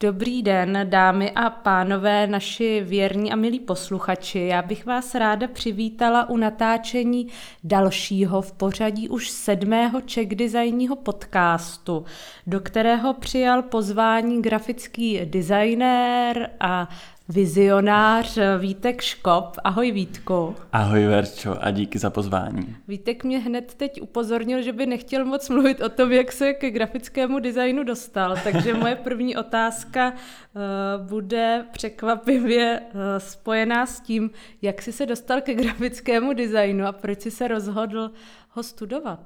Dobrý den, dámy a pánové, naši věrní a milí posluchači. Já bych vás ráda přivítala u natáčení dalšího v pořadí už sedmého Czech designního podcastu, do kterého přijal pozvání grafický designér a vizionář Vítek Škop. Ahoj Vítku. Ahoj Verčo a díky za pozvání. Vítek mě hned teď upozornil, že by nechtěl moc mluvit o tom, jak se ke grafickému designu dostal, takže moje první otázka uh, bude překvapivě uh, spojená s tím, jak jsi se dostal ke grafickému designu a proč jsi se rozhodl ho studovat.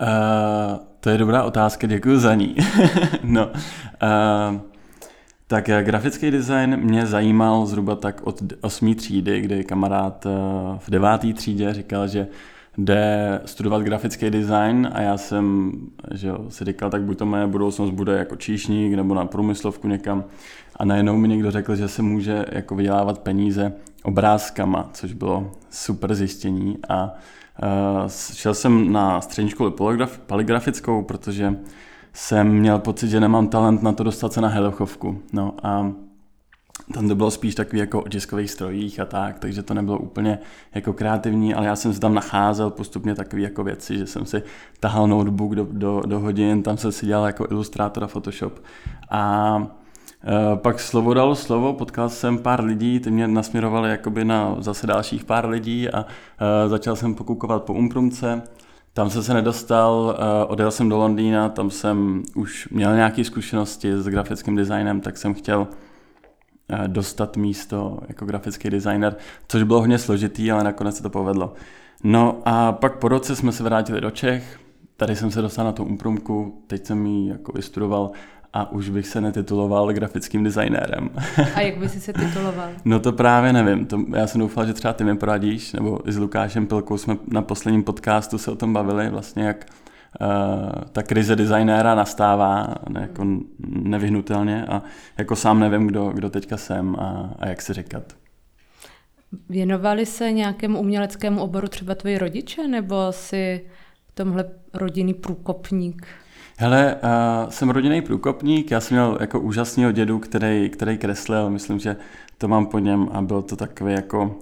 Uh, to je dobrá otázka, děkuji za ní. no, uh, tak eh, grafický design mě zajímal zhruba tak od osmé třídy, kdy kamarád eh, v deváté třídě říkal, že jde studovat grafický design a já jsem že jo, si říkal, tak buď to moje budoucnost bude jako číšník nebo na průmyslovku někam. A najednou mi někdo řekl, že se může jako vydělávat peníze obrázkama, což bylo super zjištění. A uh, šel jsem na střední školu poligrafickou, protože jsem měl pocit, že nemám talent na to dostat se na helichovku. No a tam to bylo spíš takový jako o tiskových strojích a tak, takže to nebylo úplně jako kreativní, ale já jsem si tam nacházel postupně takové jako věci, že jsem si tahal notebook do, do, do hodin, tam jsem si dělal jako ilustrátor a Photoshop. A e, pak slovo dalo slovo, potkal jsem pár lidí, ty mě nasměrovali jakoby na zase dalších pár lidí a e, začal jsem pokukovat po Umprumce, tam jsem se nedostal, uh, odjel jsem do Londýna, tam jsem už měl nějaké zkušenosti s grafickým designem, tak jsem chtěl uh, dostat místo jako grafický designer, což bylo hodně složitý, ale nakonec se to povedlo. No a pak po roce jsme se vrátili do Čech, tady jsem se dostal na tu umprumku, teď jsem ji jako vystudoval a už bych se netituloval grafickým designérem. A jak by si se tituloval? no to právě nevím. To, já jsem doufal, že třeba ty mi poradíš, nebo i s Lukášem Pilkou jsme na posledním podcastu se o tom bavili, vlastně jak uh, ta krize designéra nastává ne, jako nevyhnutelně a jako sám nevím, kdo, kdo teďka jsem a, a jak si říkat. Věnovali se nějakému uměleckému oboru třeba tvoji rodiče, nebo si tomhle rodinný průkopník? Hele, uh, jsem rodinný průkopník, já jsem měl jako úžasného dědu, který, který kreslil, myslím, že to mám po něm a byl to takový jako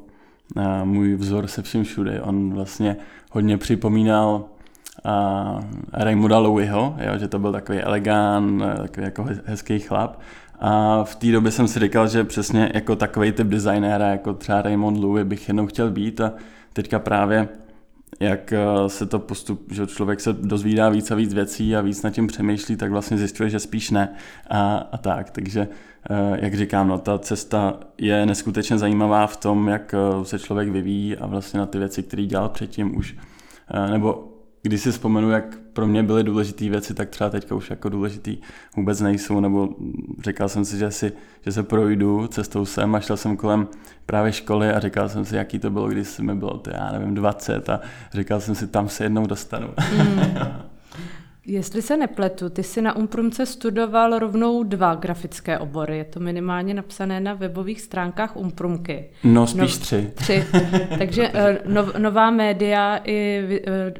uh, můj vzor se vším všude. On vlastně hodně připomínal uh, Raymonda Louieho, jo, že to byl takový elegán, takový jako hezký chlap. A v té době jsem si říkal, že přesně jako takový typ designéra, jako třeba Raymond Louis bych jednou chtěl být a teďka právě jak eh, se to postup, že člověk se dozvídá víc a víc věcí a víc nad tím přemýšlí, tak vlastně zjišťuje, že spíš ne a, a tak. Takže, eh, jak říkám, no, ta cesta je neskutečně zajímavá v tom, jak eh, se člověk vyvíjí a vlastně na ty věci, které dělal předtím už, nebo když si vzpomenu, jak pro mě byly důležité věci, tak třeba teďka už jako důležitý vůbec nejsou, nebo říkal jsem si, že, si, že se projdu cestou sem a šel jsem kolem právě školy a říkal jsem si, jaký to bylo, když mi bylo, to já nevím, 20 a říkal jsem si, tam se jednou dostanu. Mm. Jestli se nepletu, ty jsi na Umprumce studoval rovnou dva grafické obory. Je to minimálně napsané na webových stránkách Umprumky. No, spíš no, tři. Tři. Takže nov, nová média i eh,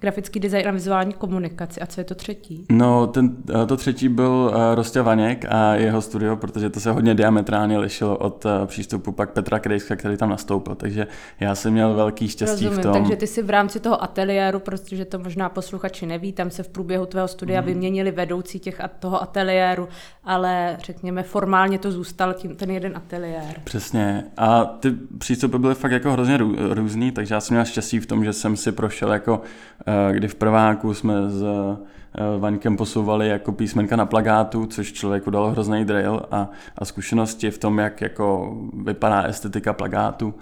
grafický design a vizuální komunikaci. A co je to třetí? No, ten, eh, to třetí byl uh, Rostě Vaněk a jeho studio, protože to se hodně diametrálně lišilo od uh, přístupu pak Petra Krejska, který tam nastoupil. Takže já jsem měl velký štěstí Rozumím, v tom. Takže ty si v rámci toho ateliéru, protože to možná posluchači neví, tam se v průběhu tvého studia mm. vyměnili vedoucí těch, toho ateliéru, ale řekněme formálně to zůstal tím, ten jeden ateliér. Přesně. A ty přístupy byly fakt jako hrozně rů, různý, takže já jsem měl štěstí v tom, že jsem si prošel jako Eh, kdy v prváku jsme s eh, Vaňkem posouvali jako písmenka na plagátu, což člověku dalo hrozný drill a, a zkušenosti v tom, jak jako vypadá estetika plagátu.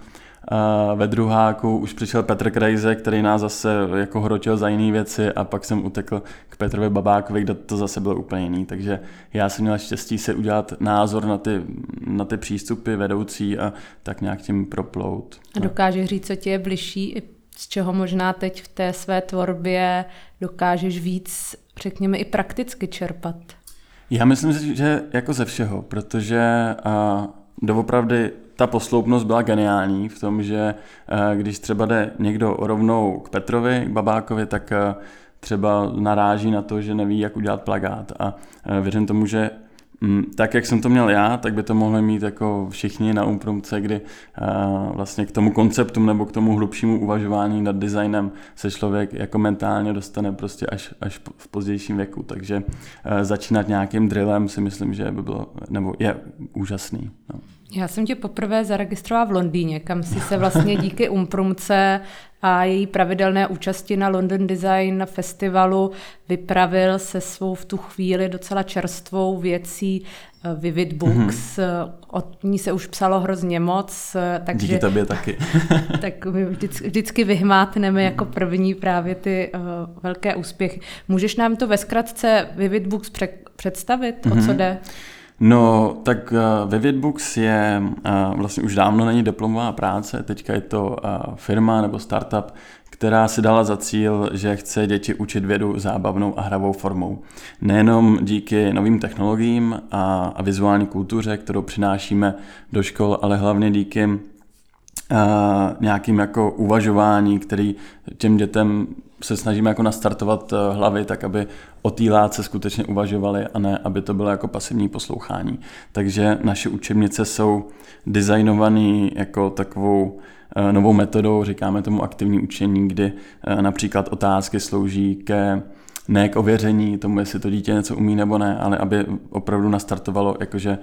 A ve druháku už přišel Petr Krejze, který nás zase jako hrotil za jiné věci a pak jsem utekl k Petrovi Babákovi, kde to zase bylo úplně jiný. Takže já jsem měl štěstí se udělat názor na ty, na ty přístupy vedoucí a tak nějak tím proplout. A dokážeš říct, co ti je bližší i z čeho možná teď v té své tvorbě dokážeš víc, řekněme, i prakticky čerpat? Já myslím, že jako ze všeho, protože a, doopravdy ta posloupnost byla geniální v tom, že když třeba jde někdo rovnou k Petrovi, k Babákovi, tak třeba naráží na to, že neví, jak udělat plagát. A věřím tomu, že tak, jak jsem to měl já, tak by to mohli mít jako všichni na Umprumce, kdy uh, vlastně k tomu konceptu nebo k tomu hlubšímu uvažování nad designem se člověk jako mentálně dostane prostě až, až v pozdějším věku. Takže uh, začínat nějakým drillem si myslím, že by bylo, nebo je úžasný. No. Já jsem tě poprvé zaregistrovala v Londýně, kam si se vlastně díky Umprumce a její pravidelné účasti na London Design Festivalu vypravil se svou v tu chvíli docela čerstvou věcí eh, Vivid Books. Mm-hmm. Od ní se už psalo hrozně moc. Eh, takže, Díky tobě taky. tak my vždycky, vždycky vyhmátneme jako první právě ty uh, velké úspěchy. Můžeš nám to ve zkratce Vivid Books pře- představit, mm-hmm. o co mhm. jde? No, tak uh, Vividbooks je uh, vlastně už dávno není diplomová práce, teďka je to uh, firma nebo startup, která si dala za cíl, že chce děti učit vědu zábavnou a hravou formou. Nejenom díky novým technologiím a, vizuální kultuře, kterou přinášíme do škol, ale hlavně díky nějakým jako uvažování, který těm dětem se snažíme jako nastartovat eh, hlavy tak, aby o té látce skutečně uvažovali a ne, aby to bylo jako pasivní poslouchání. Takže naše učebnice jsou designované jako takovou eh, novou metodou, říkáme tomu aktivní učení, kdy eh, například otázky slouží ke ne k ověření tomu, jestli to dítě něco umí nebo ne, ale aby opravdu nastartovalo jakože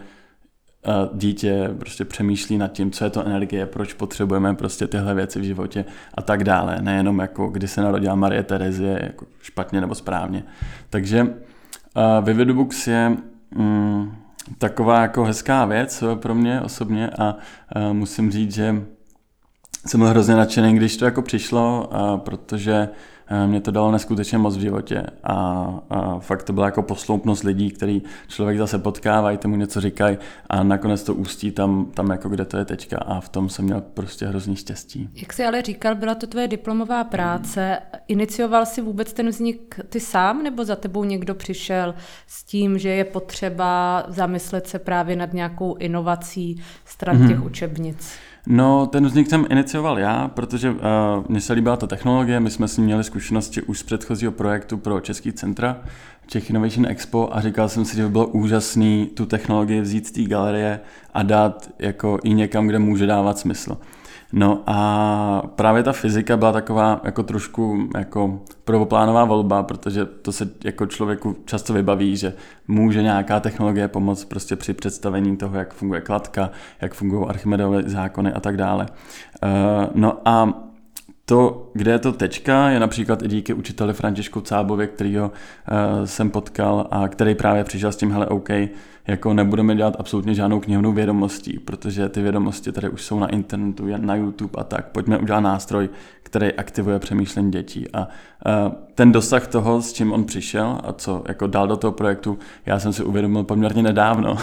dítě prostě přemýšlí nad tím, co je to energie, proč potřebujeme prostě tyhle věci v životě a tak dále. Nejenom jako, kdy se narodila Marie Terezie, jako špatně nebo správně. Takže uh, Vivid Books je um, taková jako hezká věc pro mě osobně a uh, musím říct, že jsem byl hrozně nadšený, když to jako přišlo, uh, protože uh, mě to dalo neskutečně moc v životě a, a fakt to byla jako posloupnost lidí, který člověk zase potkávají, tomu něco říkají a nakonec to ústí tam, tam jako kde to je teďka a v tom jsem měl prostě hrozný štěstí. Jak jsi ale říkal, byla to tvoje diplomová práce. Inicioval jsi vůbec ten vznik ty sám nebo za tebou někdo přišel s tím, že je potřeba zamyslet se právě nad nějakou inovací stran mm-hmm. těch učebnic? No, ten vznik jsem inicioval já, protože uh, mně se líbila ta technologie, my jsme s ní měli zkušenosti už z předchozího projektu pro Český centra, Czech Innovation Expo a říkal jsem si, že by bylo úžasný tu technologii vzít z té galerie a dát jako i někam, kde může dávat smysl. No a právě ta fyzika byla taková jako trošku jako prvoplánová volba, protože to se jako člověku často vybaví, že může nějaká technologie pomoct prostě při představení toho, jak funguje kladka, jak fungují Archimedové zákony a tak dále. Uh, no a to, kde je to tečka, je například i díky učiteli Františku Cábově, kterýho uh, jsem potkal a který právě přišel s tím, hele, OK, jako nebudeme dělat absolutně žádnou knihovnu vědomostí, protože ty vědomosti tady už jsou na internetu, na YouTube a tak. Pojďme udělat nástroj, který aktivuje přemýšlení dětí. A uh, ten dosah toho, s čím on přišel a co jako dal do toho projektu, já jsem si uvědomil poměrně nedávno,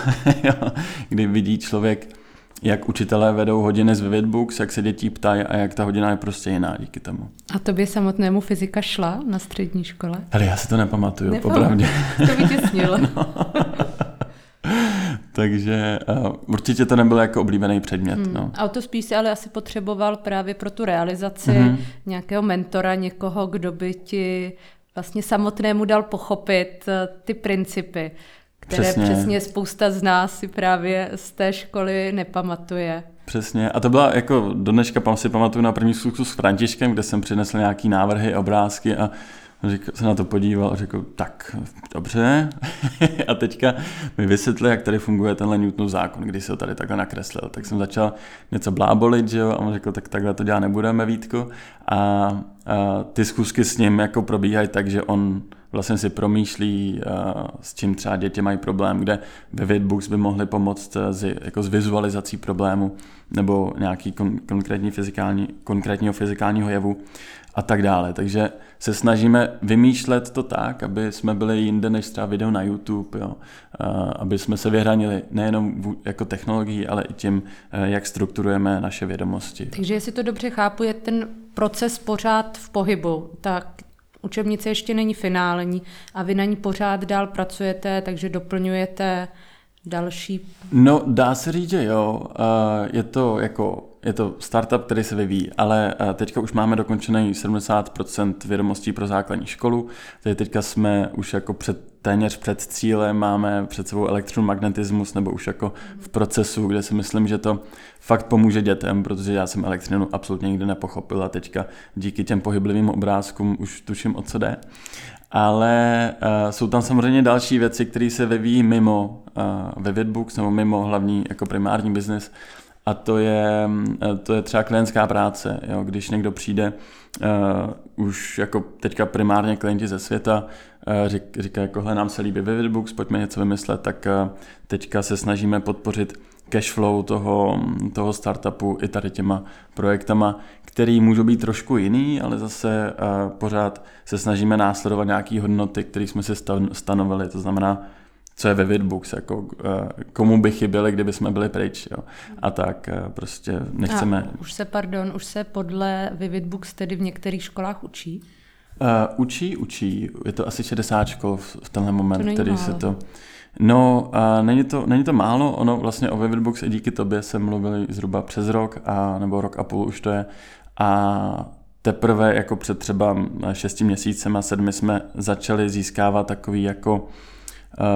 kdy vidí člověk jak učitelé vedou hodiny z Vividbooks, jak se dětí ptají a jak ta hodina je prostě jiná díky tomu. A tobě samotnému fyzika šla na střední škole? Ale já si to nepamatuju, popravdě. To vytěsnilo. no. Takže uh, určitě to nebyl jako oblíbený předmět. Hmm. No. A to spíš si ale asi potřeboval právě pro tu realizaci hmm. nějakého mentora, někoho, kdo by ti vlastně samotnému dal pochopit uh, ty principy které přesně. přesně spousta z nás si právě z té školy nepamatuje. Přesně. A to byla jako, do dneška si pamatuju na první schůzku s Františkem, kde jsem přinesl nějaký návrhy, obrázky a Řík, se na to podíval a řekl, tak, dobře. a teďka mi vysvětli, jak tady funguje tenhle Newtonův zákon, když se ho tady takhle nakreslil. Tak jsem začal něco blábolit, že jo, a on řekl, tak takhle to dělat nebudeme, Vítku. A, a ty zkusky s ním jako probíhají tak, že on vlastně si promýšlí, s čím třeba děti mají problém, kde ve Vidbooks by mohli pomoct z, jako s vizualizací problému nebo nějaký kon, konkrétní fyzikální, konkrétního fyzikálního jevu a tak dále. Takže se snažíme vymýšlet to tak, aby jsme byli jinde než třeba video na YouTube, jo? aby jsme se vyhranili nejenom jako technologií, ale i tím, eh, jak strukturujeme naše vědomosti. Takže jestli to dobře chápu, je ten proces pořád v pohybu. Tak učebnice ještě není finální a vy na ní pořád dál pracujete, takže doplňujete další? No, dá se říct, že jo. Je to jako je to startup, který se vyvíjí, ale teďka už máme dokončený 70% vědomostí pro základní školu, takže teďka jsme už jako před téměř před cílem, máme před sebou elektromagnetismus nebo už jako v procesu, kde si myslím, že to fakt pomůže dětem, protože já jsem elektřinu absolutně nikdy nepochopil a teďka díky těm pohyblivým obrázkům už tuším, o co jde. Ale uh, jsou tam samozřejmě další věci, které se vyvíjí mimo uh, Vividbooks nebo mimo hlavní jako primární biznis a to je, uh, to je třeba klientská práce. Jo? Když někdo přijde uh, už jako teďka primárně klienti ze světa, uh, řík, říká, jako nám se líbí Vividbooks, pojďme něco vymyslet, tak uh, teďka se snažíme podpořit cashflow toho, toho startupu i tady těma projektama, který můžou být trošku jiný, ale zase uh, pořád se snažíme následovat nějaké hodnoty, které jsme si stanovili, to znamená, co je Vivid Books, jako uh, komu by chyběli, kdyby jsme byli pryč, jo. A tak uh, prostě nechceme... A už se, pardon, už se podle Vivid Books tedy v některých školách učí? Uh, učí, učí. Je to asi 60 škol v, v tenhle moment, to který málo. se to... No, a není to, není to málo, ono vlastně o Vividbox i díky tobě se mluvili zhruba přes rok, a, nebo rok a půl už to je. A teprve jako před třeba šesti měsícema, sedmi jsme začali získávat takový jako eh,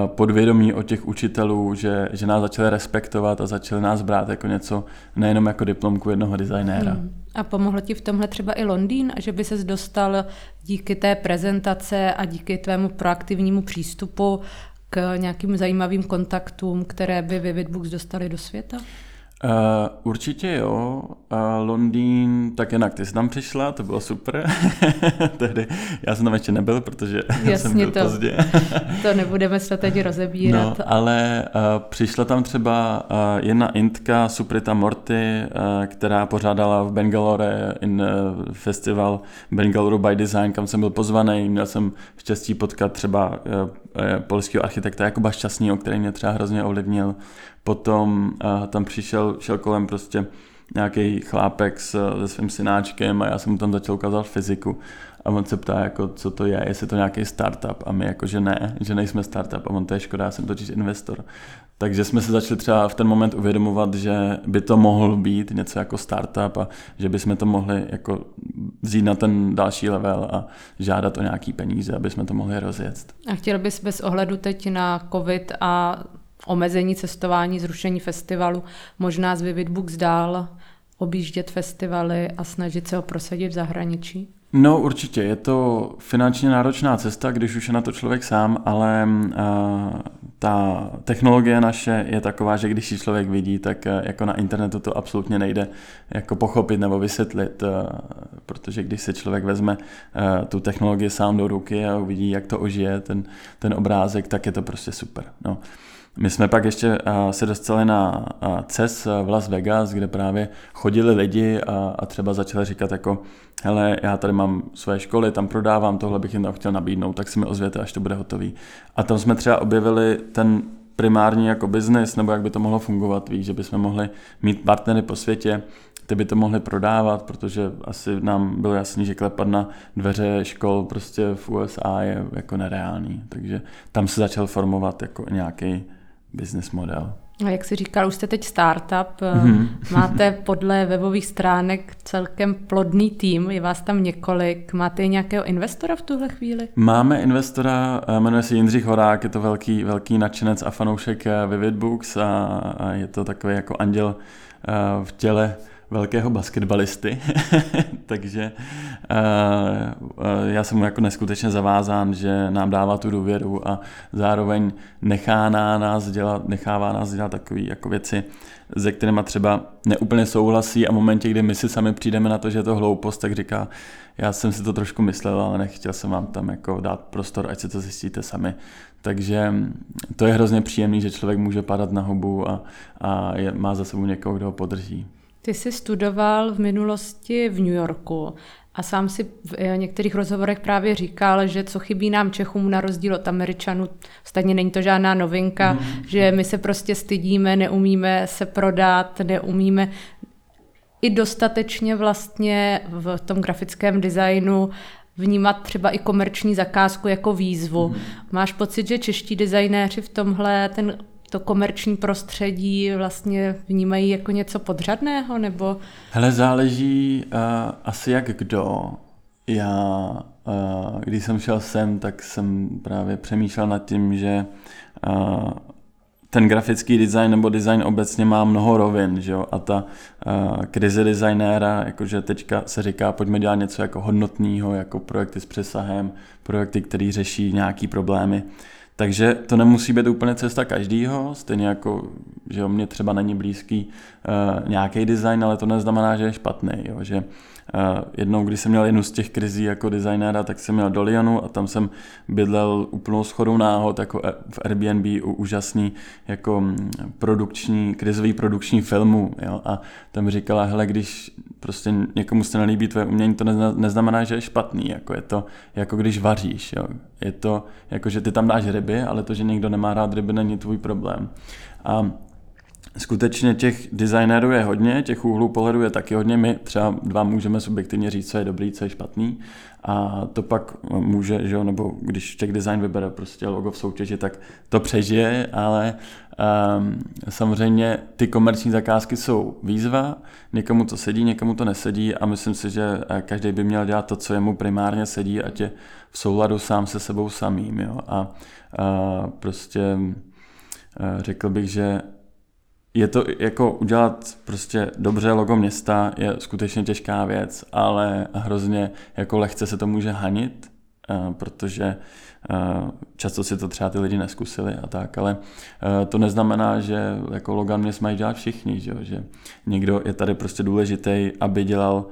podvědomí od těch učitelů, že, že nás začali respektovat a začali nás brát jako něco, nejenom jako diplomku jednoho designéra. Hmm. A pomohlo ti v tomhle třeba i Londýn, že by ses dostal díky té prezentace a díky tvému proaktivnímu přístupu k nějakým zajímavým kontaktům, které by Vivid Books dostali do světa? Uh, určitě jo. Uh, Londýn, tak jinak ty jsi tam přišla, to bylo super. Tehdy já jsem tam ještě nebyl, protože Jasně jsem byl to, pozdě. to nebudeme se teď rozebírat. No, ale uh, přišla tam třeba uh, jedna intka, Suprita Morty, uh, která pořádala v Bangalore in uh, festival Bangalore by Design, kam jsem byl pozvaný. Měl jsem štěstí potkat třeba uh, uh, polského architekta Jakuba Šťastný, o který mě třeba hrozně ovlivnil. Potom uh, tam přišel, šel kolem prostě nějaký chlápek s, se svým synáčkem a já jsem mu tam začal ukázat fyziku a on se ptá, jako, co to je, jestli to nějaký startup a my jako, že ne, že nejsme startup a on to je škoda, já jsem totiž investor. Takže jsme se začali třeba v ten moment uvědomovat, že by to mohl být něco jako startup a že bychom to mohli jako vzít na ten další level a žádat o nějaký peníze, aby jsme to mohli rozjet. A chtěl bys bez ohledu teď na covid a omezení cestování, zrušení festivalu, možná z Vivid Books dál objíždět festivaly a snažit se ho prosadit v zahraničí? No určitě, je to finančně náročná cesta, když už je na to člověk sám, ale uh, ta technologie naše je taková, že když ji člověk vidí, tak uh, jako na internetu to absolutně nejde jako pochopit nebo vysvětlit, uh, protože když se člověk vezme uh, tu technologii sám do ruky a uvidí, jak to ožije, ten, ten obrázek, tak je to prostě super. No. Uh, my jsme pak ještě uh, se dostali na uh, CES v Las Vegas, kde právě chodili lidi a, a třeba začali říkat jako hele, já tady mám své školy, tam prodávám, tohle bych jim tam chtěl nabídnout, tak si mi ozvěte, až to bude hotový. A tam jsme třeba objevili ten primární jako biznis, nebo jak by to mohlo fungovat, víš, že bychom mohli mít partnery po světě, ty by to mohli prodávat, protože asi nám bylo jasný, že klepat na dveře škol prostě v USA je jako nereálný. Takže tam se začal formovat jako nějaký business model. A jak jsi říkal, už jste teď startup, mm-hmm. máte podle webových stránek celkem plodný tým, je vás tam několik. Máte nějakého investora v tuhle chvíli? Máme investora, eh, jmenuje se Jindřich Horák, je to velký, velký nadšenec a fanoušek eh, Vivid Books a, a je to takový jako anděl v těle velkého basketbalisty, takže uh, já jsem mu jako neskutečně zavázán, že nám dává tu důvěru a zároveň nechá nás dělat, nechává nás dělat takové jako věci, se kterými třeba neúplně souhlasí a v momentě, kdy my si sami přijdeme na to, že je to hloupost, tak říká, já jsem si to trošku myslel, ale nechtěl jsem vám tam jako dát prostor, ať si to zjistíte sami. Takže to je hrozně příjemný, že člověk může padat na hubu a, a je, má za sebou někoho, kdo ho podrží. Ty jsi studoval v minulosti v New Yorku a sám si v eh, některých rozhovorech právě říkal, že co chybí nám Čechům na rozdíl od Američanů, stejně není to žádná novinka, mm. že my se prostě stydíme, neumíme se prodat, neumíme i dostatečně vlastně v tom grafickém designu vnímat třeba i komerční zakázku jako výzvu. Mm. Máš pocit, že čeští designéři v tomhle ten to komerční prostředí vlastně vnímají jako něco podřadného, nebo? Hele, záleží uh, asi jak kdo. Já, uh, když jsem šel sem, tak jsem právě přemýšlel nad tím, že uh, ten grafický design nebo design obecně má mnoho rovin, že jo? a ta uh, krize designéra, jakože teďka se říká, pojďme dělat něco jako hodnotného, jako projekty s přesahem, projekty, které řeší nějaký problémy. Takže to nemusí být úplně cesta každýho, stejně jako, že o mě třeba není blízký uh, nějaký design, ale to neznamená, že je špatný, jo? že jednou, když jsem měl jednu z těch krizí jako designéra, tak jsem měl do Lyonu a tam jsem bydlel úplnou schodou náhod jako e, v Airbnb u úžasný jako mm, produkční, krizový produkční filmu. Jo? A tam říkala, hele, když prostě někomu se nelíbí tvoje umění, to neznamená, že je špatný. Jako je to jako když vaříš. Jo? Je to jako, že ty tam dáš ryby, ale to, že někdo nemá rád ryby, není tvůj problém. A skutečně těch designérů je hodně, těch úhlů pohledu je taky hodně. My třeba dva můžeme subjektivně říct, co je dobrý, co je špatný. A to pak může, že jo, nebo když těch design vybere prostě logo v soutěži, tak to přežije, ale um, samozřejmě ty komerční zakázky jsou výzva, někomu to sedí, někomu to nesedí a myslím si, že eh, každý by měl dělat to, co jemu primárně sedí, ať je v souladu sám se sebou samým. Jo. A, a prostě eh, řekl bych, že je to jako udělat prostě dobře logo města je skutečně těžká věc, ale hrozně jako lehce se to může hanit, eh, protože eh, často si to třeba ty lidi neskusili a tak, ale eh, to neznamená, že jako Logan měst mají dělat všichni, že, že někdo je tady prostě důležitý, aby dělal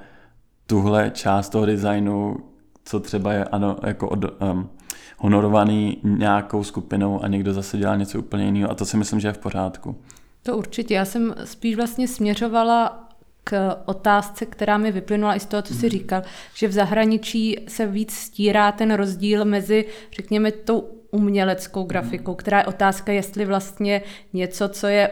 tuhle část toho designu, co třeba je ano, jako od, um, honorovaný nějakou skupinou a někdo zase dělá něco úplně jiného a to si myslím, že je v pořádku. To určitě. Já jsem spíš vlastně směřovala k otázce, která mi vyplynula i z toho, co jsi mhm. říkal, že v zahraničí se víc stírá ten rozdíl mezi, řekněme, tou uměleckou grafikou, která je otázka, jestli vlastně něco, co je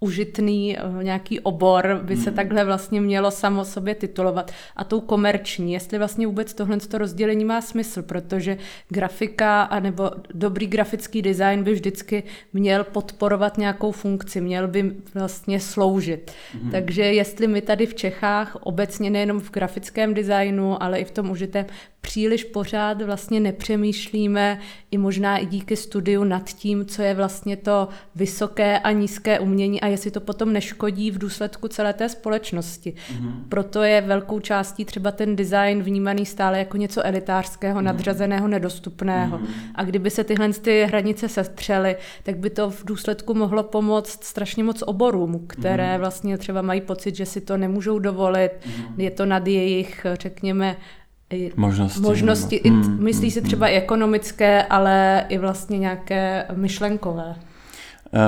užitný eh, nějaký obor by se hmm. takhle vlastně mělo samo sobě titulovat. A tou komerční, jestli vlastně vůbec tohle to rozdělení má smysl, protože grafika anebo dobrý grafický design by vždycky měl podporovat nějakou funkci, měl by vlastně sloužit. Hmm. Takže jestli my tady v Čechách obecně nejenom v grafickém designu, ale i v tom užitém příliš pořád vlastně nepřemýšlíme i možná i díky studiu nad tím, co je vlastně to vysoké a nízké umění a jestli to potom neškodí v důsledku celé té společnosti. Mm-hmm. Proto je velkou částí třeba ten design vnímaný stále jako něco elitářského, mm-hmm. nadřazeného, nedostupného. Mm-hmm. A kdyby se tyhle ty hranice sestřely, tak by to v důsledku mohlo pomoct strašně moc oborům, které mm-hmm. vlastně třeba mají pocit, že si to nemůžou dovolit, mm-hmm. je to nad jejich, řekněme, možnosti. možnosti i, hmm, myslí hmm, si třeba hmm. ekonomické, ale i vlastně nějaké myšlenkové. Uh,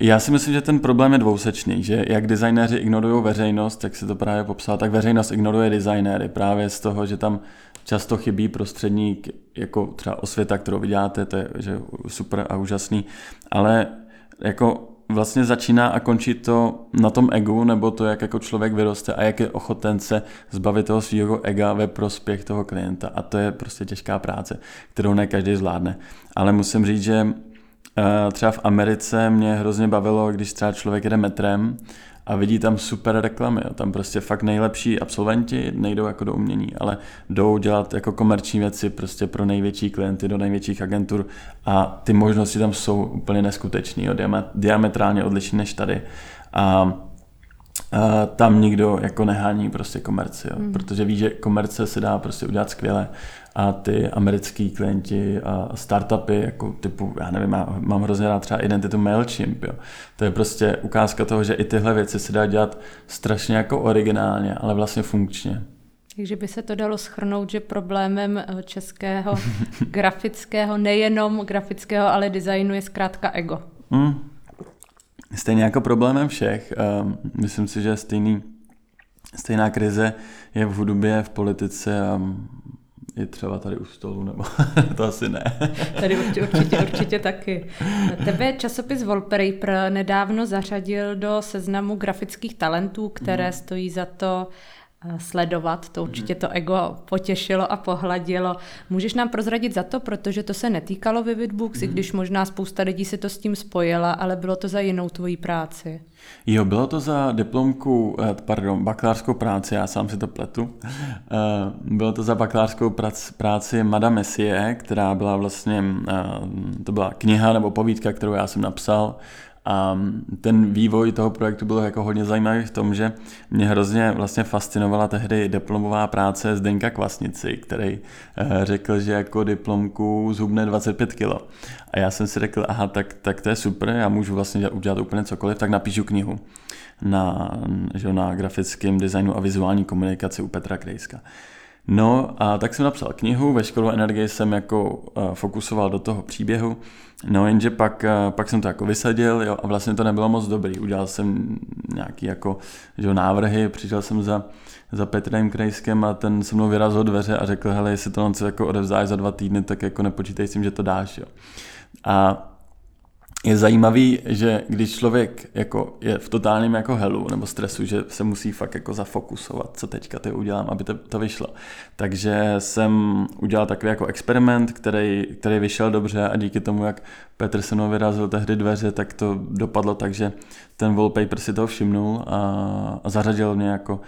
já si myslím, že ten problém je dvousečný, že jak designéři ignorují veřejnost, jak se to právě popsal, tak veřejnost ignoruje designéry právě z toho, že tam často chybí prostředník, jako třeba osvěta, kterou vyděláte, to je že super a úžasný, ale jako vlastně začíná a končí to na tom egu, nebo to, jak jako člověk vyroste a jak je ochoten se zbavit toho svého ega ve prospěch toho klienta. A to je prostě těžká práce, kterou ne každý zvládne. Ale musím říct, že třeba v Americe mě hrozně bavilo, když třeba člověk jede metrem a vidí tam super reklamy. Jo. Tam prostě fakt nejlepší absolventi nejdou jako do umění, ale jdou dělat jako komerční věci prostě pro největší klienty do největších agentur a ty možnosti tam jsou úplně neskutečné, diametrálně odlišné než tady. A a tam nikdo jako nehání prostě komerci, jo, mm. protože ví, že komerce se dá prostě udělat skvěle a ty americký klienti a startupy, jako typu, já nevím, mám hrozně rád třeba identitu MailChimp, jo. To je prostě ukázka toho, že i tyhle věci se dá dělat strašně jako originálně, ale vlastně funkčně. Takže by se to dalo schrnout, že problémem eh, českého grafického, nejenom grafického, ale designu je zkrátka ego. Mm. Stejně jako problémem všech. Um, myslím si, že stejný, stejná krize je v hudbě, v politice a je třeba tady u stolu, nebo to asi ne. Tady určitě, určitě, určitě taky. Tebe časopis Wallpaper nedávno zařadil do seznamu grafických talentů, které mm. stojí za to sledovat. To určitě to ego potěšilo a pohladilo. Můžeš nám prozradit za to, protože to se netýkalo Vivid Books, mm. i mhm. když možná spousta lidí si to s tím spojila, ale bylo to za jinou tvojí práci. Jo, bylo to za diplomku, eh, pardon, bakalářskou práci, já sám si to pletu. Eh, bylo to za bakalářskou práci Madame Messie, která byla vlastně, eh, to byla kniha nebo povídka, kterou já jsem napsal a ten vývoj toho projektu byl jako hodně zajímavý v tom, že mě hrozně vlastně fascinovala tehdy diplomová práce Zdenka Kvasnici, který eh, řekl, že jako diplomku zhubne 25 kg. A já jsem si řekl, aha, tak, tak to je super, já můžu vlastně udělat úplně cokoliv, tak napíšu knihu na, že na grafickém designu a vizuální komunikaci u Petra Krejska. No a tak jsem napsal knihu, veškerou energii jsem jako uh, fokusoval do toho příběhu, no jenže pak, uh, pak jsem to jako vysadil jo, a vlastně to nebylo moc dobrý. Udělal jsem nějaký jako že, návrhy, přišel jsem za, za Petrem Krejskem a ten se mnou vyrazil dveře a řekl, hele, jestli to jako odevzdáš za dva týdny, tak jako nepočítej s tím, že to dáš. Jo. A je zajímavý, že když člověk jako je v totálním jako helu nebo stresu, že se musí fakt jako zafokusovat, co teďka ty udělám, aby to, to vyšlo. Takže jsem udělal takový jako experiment, který, který vyšel dobře a díky tomu, jak Petr se mnou vyrazil tehdy dveře, tak to dopadlo tak, že ten wallpaper si toho všimnul a, a zařadil mě jako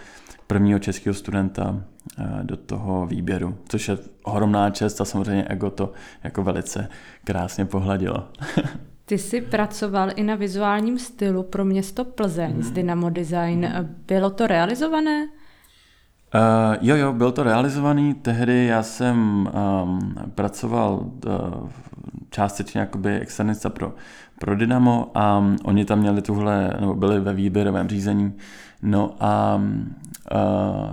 prvního českého studenta eh, do toho výběru, což je ohromná čest a samozřejmě ego to jako velice krásně pohladilo. Ty jsi pracoval i na vizuálním stylu pro město Plzeň hmm. z Dynamo Design. Bylo to realizované? Uh, jo, jo, byl to realizovaný. Tehdy já jsem um, pracoval uh, částečně jakoby externista pro, pro Dynamo a um, oni tam měli tuhle, nebo byli ve výběrovém řízení. No a uh,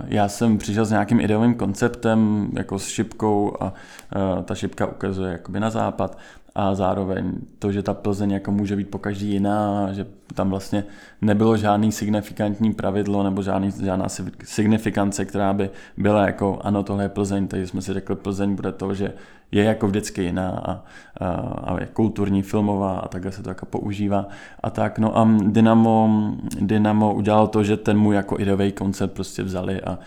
já jsem přišel s nějakým ideovým konceptem, jako s šipkou a uh, ta šipka ukazuje jakoby na západ a zároveň to, že ta Plzeň jako může být po každý jiná, že tam vlastně nebylo žádný signifikantní pravidlo nebo žádný, žádná signifikance, která by byla jako ano, tohle je Plzeň, takže jsme si řekli, Plzeň bude to, že je jako vždycky jiná a, a, a je kulturní, filmová a takhle se to jako používá a tak. No a Dynamo, Dynamo udělal to, že ten můj jako ideový koncept prostě vzali a, a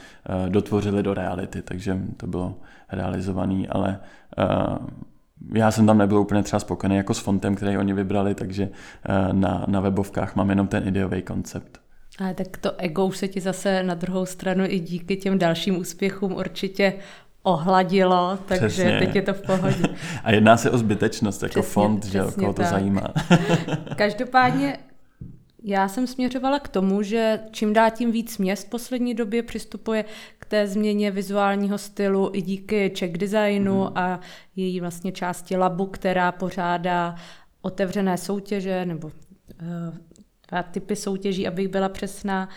dotvořili do reality, takže to bylo realizovaný, ale a, já jsem tam nebyl úplně třeba spokojený jako s fontem, který oni vybrali, takže eh, na, na webovkách mám jenom ten ideový koncept. Ale tak to ego už se ti zase na druhou stranu i díky těm dalším úspěchům určitě ohladilo, takže přesně. teď je to v pohodě. A jedná se o zbytečnost, jako přesně, fond, že koho to zajímá. Každopádně já jsem směřovala k tomu, že čím dál tím víc měst v poslední době přistupuje k té změně vizuálního stylu i díky Czech designu mm. a její vlastně části labu, která pořádá otevřené soutěže nebo uh, typy soutěží, abych byla přesná.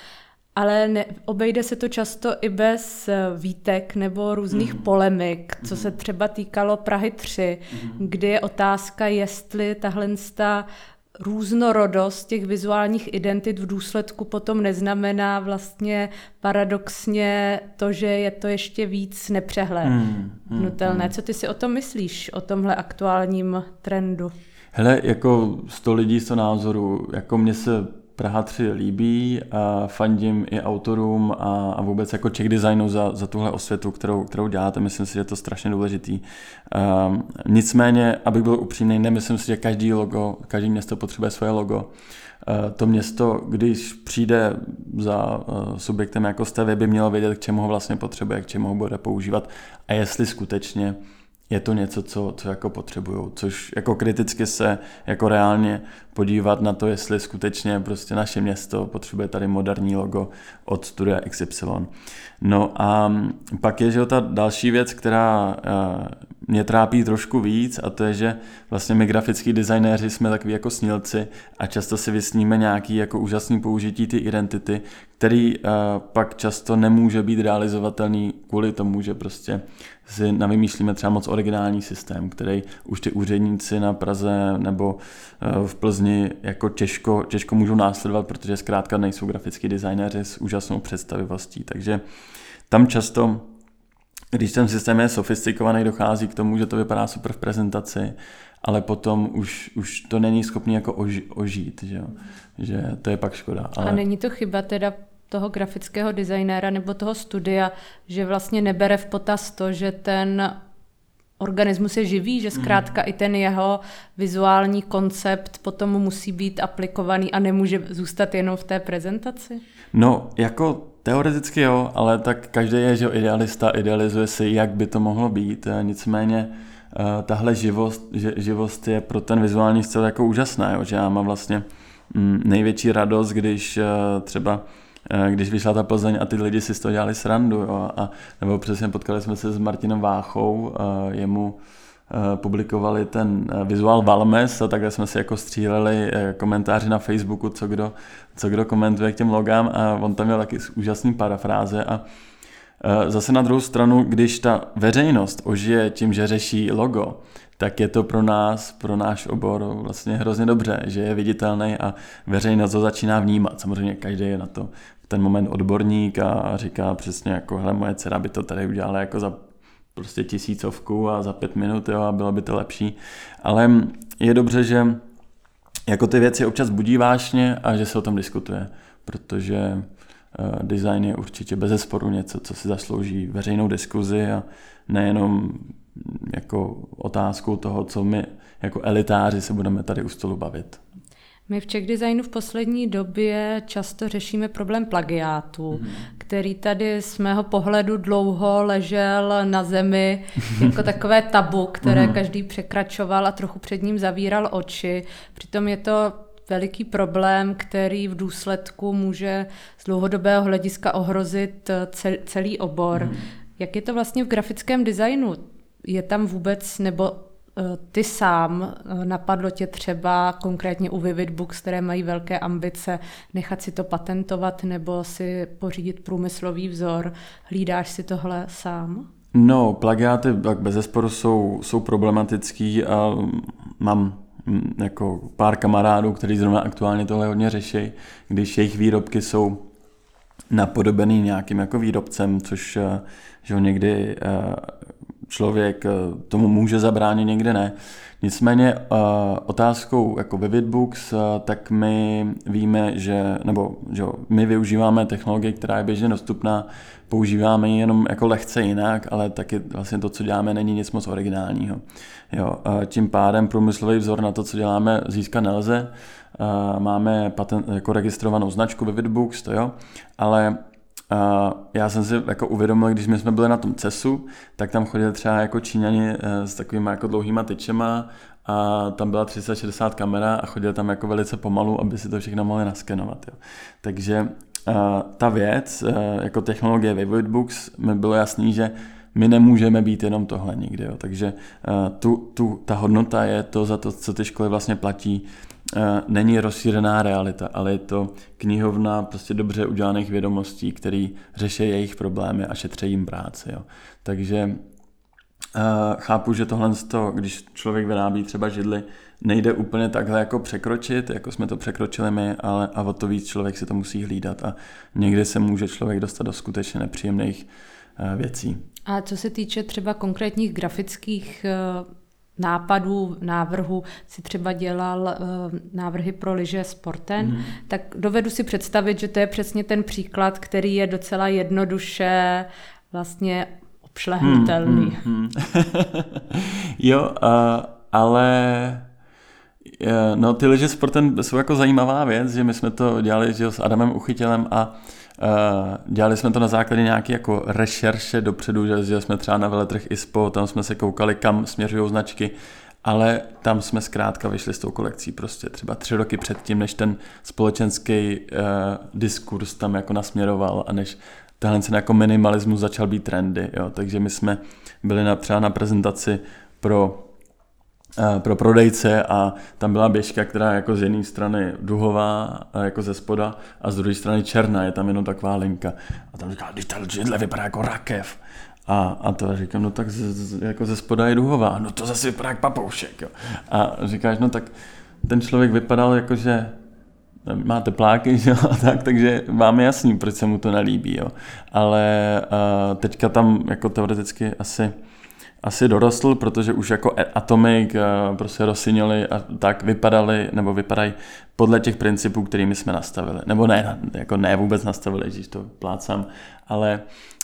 Ale ne, obejde se to často i bez eh, výtek nebo různých mm. polemik, co se třeba týkalo Prahy 3, mm. kdy je otázka, jestli tahle různorodost těch vizuálních identit v důsledku potom neznamená vlastně paradoxně to, že je to ještě víc nepřehlednutelné. Hmm, hmm, Co ty si o tom myslíš, o tomhle aktuálním trendu? Hele, jako sto lidí, sto názorů, jako mně se Praha 3 líbí a fandím i autorům a, a vůbec jako Czech designu za, za tuhle osvětu, kterou, kterou děláte. Myslím si, že je to strašně důležitý. Um, nicméně, abych byl upřímný, nemyslím si, že každý logo, každý město potřebuje svoje logo. Uh, to město, když přijde za uh, subjektem jako jste by mělo vědět, k čemu ho vlastně potřebuje, k čemu ho bude používat a jestli skutečně je to něco, co, co jako potřebují, což jako kriticky se jako reálně podívat na to, jestli skutečně prostě naše město potřebuje tady moderní logo od studia XY. No a pak je, že ta další věc, která eh, mě trápí trošku víc a to je, že vlastně my grafický designéři jsme takový jako snílci a často si vysníme nějaký jako úžasný použití ty identity, který uh, pak často nemůže být realizovatelný kvůli tomu, že prostě si navymýšlíme třeba moc originální systém, který už ty úředníci na Praze nebo uh, v Plzni jako těžko, těžko můžou následovat, protože zkrátka nejsou grafický designéři s úžasnou představivostí. Takže tam často když ten systém je sofistikovaný, dochází k tomu, že to vypadá super v prezentaci, ale potom už, už to není schopný jako oži, ožít, že, jo? že to je pak škoda. Ale... A není to chyba teda toho grafického designéra nebo toho studia, že vlastně nebere v potaz to, že ten organismus je živý, že zkrátka mm. i ten jeho vizuální koncept potom musí být aplikovaný a nemůže zůstat jenom v té prezentaci? No, jako teoreticky jo, ale tak každý je že idealista, idealizuje si, jak by to mohlo být. Nicméně uh, tahle živost, živost je pro ten vizuální styl jako úžasná, jo, že já mám vlastně mm, největší radost, když uh, třeba Eh, když vyšla ta Plzeň a ty lidi si z toho dělali srandu. Jo? A, nebo přesně potkali jsme se s Martinem Váchou, eh, jemu eh, publikovali ten vizuál Valmes a takhle jsme si jako stříleli komentáři na Facebooku, co kdo, co kdo komentuje k těm logám a on tam měl taky úžasný parafráze a Zase na druhou stranu, když ta veřejnost ožije tím, že řeší logo, tak je to pro nás, pro náš obor vlastně hrozně dobře, že je viditelný a veřejnost ho začíná vnímat. Samozřejmě každý je na to ten moment odborník a říká přesně jako, hele, moje dcera by to tady udělala jako za prostě tisícovku a za pět minut jo, a bylo by to lepší. Ale je dobře, že jako ty věci občas budí vášně a že se o tom diskutuje, protože uh, design je určitě bez zesporu něco, co si zaslouží veřejnou diskuzi a nejenom jako otázkou toho, co my jako elitáři se budeme tady u stolu bavit. My v Czech Designu v poslední době často řešíme problém plagiátu, mm. který tady z mého pohledu dlouho ležel na zemi jako takové tabu, které mm. každý překračoval a trochu před ním zavíral oči. Přitom je to veliký problém, který v důsledku může z dlouhodobého hlediska ohrozit celý obor. Mm. Jak je to vlastně v grafickém designu? Je tam vůbec, nebo Eh, ty sám, eh, napadlo tě třeba konkrétně u Vivid Books, které mají velké ambice, nechat si to patentovat nebo si pořídit průmyslový vzor. Hlídáš si tohle sám? No, plagiáty tak bez zesporu jsou, jsou problematický a mám mm, jako pár kamarádů, kteří zrovna aktuálně tohle hodně řeší, když jejich výrobky jsou napodobený nějakým jako výrobcem, což eh, že někdy člověk eh, tomu může zabránit, někde ne. Nicméně eh, otázkou jako Books, eh, tak my víme, že, nebo že my využíváme technologii, která je běžně dostupná, používáme ji jenom jako lehce jinak, ale taky vlastně to, co děláme, není nic moc originálního. Jo, tím pádem průmyslový vzor na to, co děláme, získat nelze. Máme patent, jako registrovanou značku Books, to jo, ale a já jsem si jako uvědomil, když my jsme byli na tom CESu, tak tam chodili třeba jako Číňani eh, s takovými jako dlouhýma tyčema a tam byla 360 kamera a chodili tam jako velice pomalu, aby si to všechno mohli naskenovat. Jo. Takže uh, ta věc, uh, jako technologie Vividbooks, mi bylo jasný, že my nemůžeme být jenom tohle nikdy. Jo. Takže tu, tu, ta hodnota je to za to, co ty školy vlastně platí, Eh, není rozšířená realita, ale je to knihovna prostě dobře udělaných vědomostí, které řeší jejich problémy a šetří jim práci. Jo. Takže uh, chápu, že tohle, když člověk vyrábí třeba židly, nejde úplně takhle jako překročit, jako jsme to překročili my, ale a o to víc člověk si to musí hlídat a někdy se může člověk dostat do skutečně nepříjemných uh, věcí. A co se týče třeba konkrétních grafických nápadů, návrhu si třeba dělal uh, návrhy pro lyže sporten, mm. tak dovedu si představit, že to je přesně ten příklad, který je docela jednoduše vlastně obšlehnutelný. Mm, mm, jo, uh, ale no ty lyže sporten jsou jako zajímavá věc, že my jsme to dělali že, s Adamem Uchytělem a uh, Uh, dělali jsme to na základě nějaké jako rešerše dopředu, že, jsme třeba na veletrh ISPO, tam jsme se koukali, kam směřují značky, ale tam jsme zkrátka vyšli s tou kolekcí prostě třeba tři roky předtím, než ten společenský uh, diskurs tam jako nasměroval a než tenhle ten jako minimalismus začal být trendy, jo. takže my jsme byli na, třeba na prezentaci pro Eh, pro prodejce a tam byla běžka, která jako z jedné strany duhová, jako ze spoda a z druhé strany černá, je tam jenom taková linka. A tam říkal, když ta židle vypadá jako rakev. A, a to říkám, no tak z, z, jako ze spoda je duhová, no to zase vypadá jako papoušek. Jo. A říkáš, no tak ten člověk vypadal jako, že má tepláky, že a tak, takže máme jasný, proč se mu to nelíbí, jo. Ale uh, teďka tam jako teoreticky asi asi dorostl, protože už jako Atomic, prostě Rossignoli a tak vypadali, nebo vypadají podle těch principů, kterými jsme nastavili. Nebo ne, jako ne vůbec nastavili, když to plácám, ale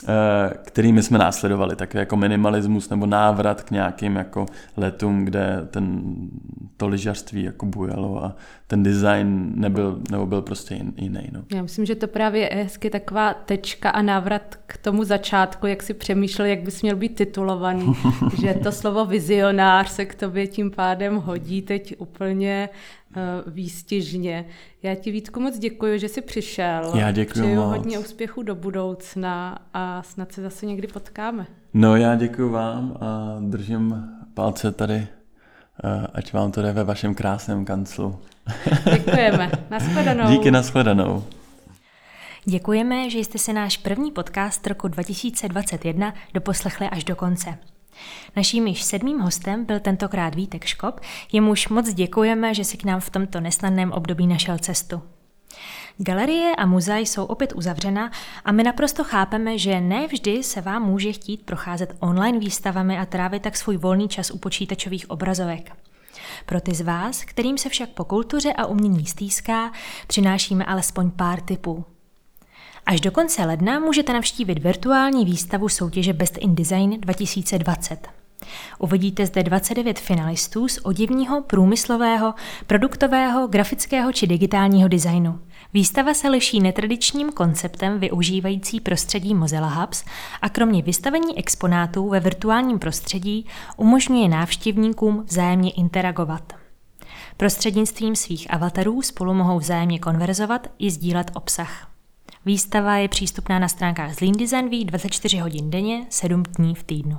Eh, kterými jsme následovali, tak jako minimalismus nebo návrat k nějakým jako letům, kde ten, to lyžařství jako bujalo a ten design nebyl, nebo byl prostě jiný. No. Já myslím, že to právě je hezky taková tečka a návrat k tomu začátku, jak si přemýšlel, jak bys měl být titulovaný, že to slovo vizionář se k tobě tím pádem hodí teď úplně výstižně. Já ti Vítku moc děkuji, že jsi přišel. Já děkuji Přeju moc. hodně úspěchu do budoucna a snad se zase někdy potkáme. No já děkuji vám a držím palce tady, eh, ať vám to jde ve vašem krásném kanclu. Děkujeme. Naschledanou. Díky, nashledanou. Děkujeme, že jste si náš první podcast roku 2021 doposlechli až do konce. Naším již sedmým hostem byl tentokrát Vítek Škop, jemuž moc děkujeme, že si k nám v tomto nesnadném období našel cestu. Galerie a muzea jsou opět uzavřena a my naprosto chápeme, že ne vždy se vám může chtít procházet online výstavami a trávit tak svůj volný čas u počítačových obrazovek. Pro ty z vás, kterým se však po kultuře a umění stýská, přinášíme alespoň pár tipů. Až do konce ledna můžete navštívit virtuální výstavu soutěže Best in Design 2020. Uvidíte zde 29 finalistů z odivního, průmyslového, produktového, grafického či digitálního designu. Výstava se liší netradičním konceptem využívající prostředí Mozilla Hubs a kromě vystavení exponátů ve virtuálním prostředí umožňuje návštěvníkům vzájemně interagovat. Prostřednictvím svých avatarů spolu mohou vzájemně konverzovat i sdílet obsah. Výstava je přístupná na stránkách Zlín Design Week 24 hodin denně, 7 dní v týdnu.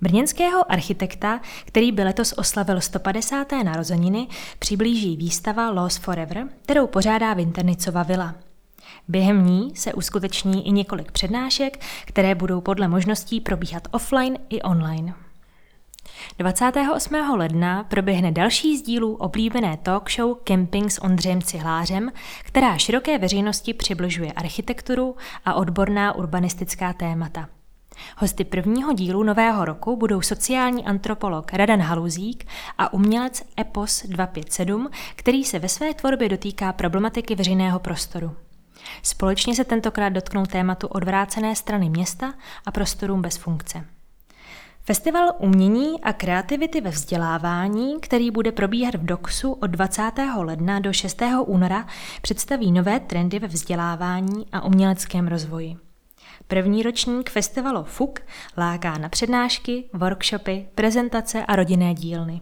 Brněnského architekta, který by letos oslavil 150. narozeniny, přiblíží výstava Lost Forever, kterou pořádá Vinternicova vila. Během ní se uskuteční i několik přednášek, které budou podle možností probíhat offline i online. 28. ledna proběhne další z dílů oblíbené talk show Camping s Ondřejem Cihlářem, která široké veřejnosti přibližuje architekturu a odborná urbanistická témata. Hosty prvního dílu nového roku budou sociální antropolog Radan Haluzík a umělec Epos 257, který se ve své tvorbě dotýká problematiky veřejného prostoru. Společně se tentokrát dotknou tématu odvrácené strany města a prostorům bez funkce. Festival umění a kreativity ve vzdělávání, který bude probíhat v DOXu od 20. ledna do 6. února, představí nové trendy ve vzdělávání a uměleckém rozvoji. První ročník festivalu FUK láká na přednášky, workshopy, prezentace a rodinné dílny.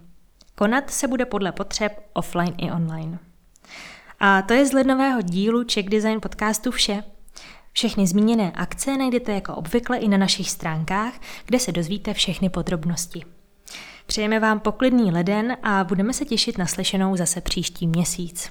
Konat se bude podle potřeb offline i online. A to je z lednového dílu Czech Design podcastu vše. Všechny zmíněné akce najdete jako obvykle i na našich stránkách, kde se dozvíte všechny podrobnosti. Přejeme vám poklidný leden a budeme se těšit na slyšenou zase příští měsíc.